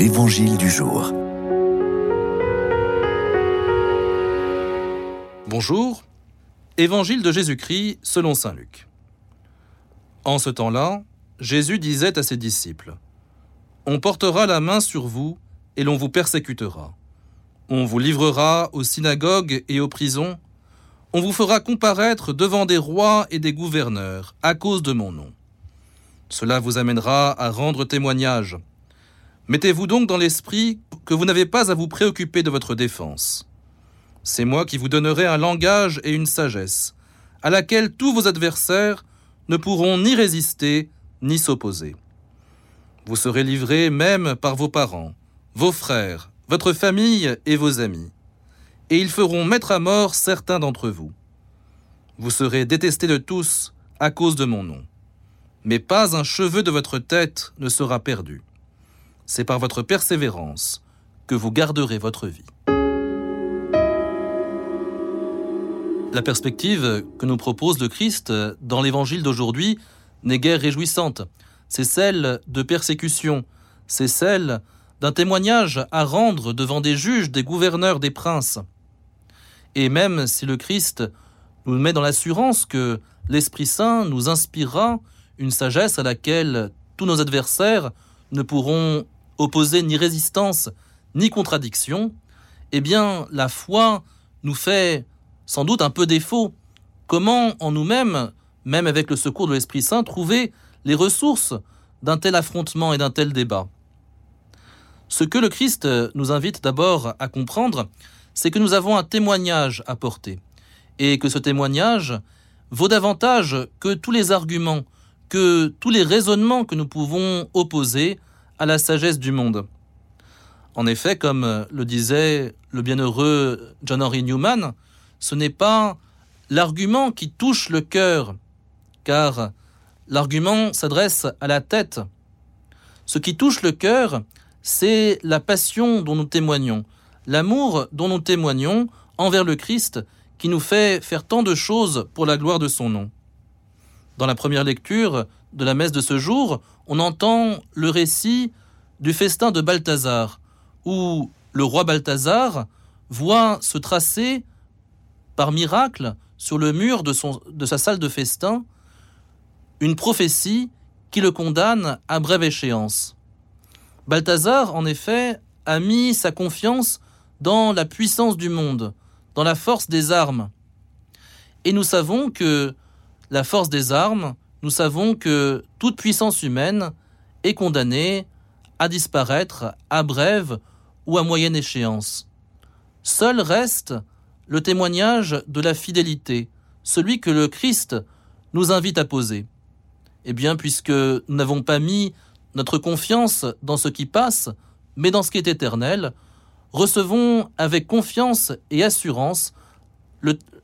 L'Évangile du jour. Bonjour, Évangile de Jésus-Christ selon Saint Luc. En ce temps-là, Jésus disait à ses disciples, On portera la main sur vous et l'on vous persécutera. On vous livrera aux synagogues et aux prisons. On vous fera comparaître devant des rois et des gouverneurs à cause de mon nom. Cela vous amènera à rendre témoignage. Mettez-vous donc dans l'esprit que vous n'avez pas à vous préoccuper de votre défense. C'est moi qui vous donnerai un langage et une sagesse, à laquelle tous vos adversaires ne pourront ni résister ni s'opposer. Vous serez livrés même par vos parents, vos frères, votre famille et vos amis, et ils feront mettre à mort certains d'entre vous. Vous serez détestés de tous à cause de mon nom mais pas un cheveu de votre tête ne sera perdu. C'est par votre persévérance que vous garderez votre vie. La perspective que nous propose le Christ dans l'évangile d'aujourd'hui n'est guère réjouissante. C'est celle de persécution, c'est celle d'un témoignage à rendre devant des juges, des gouverneurs, des princes. Et même si le Christ nous met dans l'assurance que l'Esprit Saint nous inspirera une sagesse à laquelle tous nos adversaires ne pourront opposer ni résistance ni contradiction, eh bien la foi nous fait sans doute un peu défaut. Comment en nous-mêmes, même avec le secours de l'Esprit Saint, trouver les ressources d'un tel affrontement et d'un tel débat? Ce que le Christ nous invite d'abord à comprendre, c'est que nous avons un témoignage à porter, et que ce témoignage vaut davantage que tous les arguments que tous les raisonnements que nous pouvons opposer à la sagesse du monde. En effet, comme le disait le bienheureux John Henry Newman, ce n'est pas l'argument qui touche le cœur, car l'argument s'adresse à la tête. Ce qui touche le cœur, c'est la passion dont nous témoignons, l'amour dont nous témoignons envers le Christ qui nous fait faire tant de choses pour la gloire de son nom. Dans la première lecture de la messe de ce jour, on entend le récit du festin de Balthazar, où le roi Balthazar voit se tracer par miracle sur le mur de, son, de sa salle de festin une prophétie qui le condamne à brève échéance. Balthazar, en effet, a mis sa confiance dans la puissance du monde, dans la force des armes. Et nous savons que la force des armes, nous savons que toute puissance humaine est condamnée à disparaître à brève ou à moyenne échéance. Seul reste le témoignage de la fidélité, celui que le Christ nous invite à poser. Eh bien, puisque nous n'avons pas mis notre confiance dans ce qui passe, mais dans ce qui est éternel, recevons avec confiance et assurance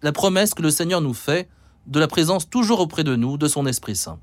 la promesse que le Seigneur nous fait de la présence toujours auprès de nous de son Esprit Saint.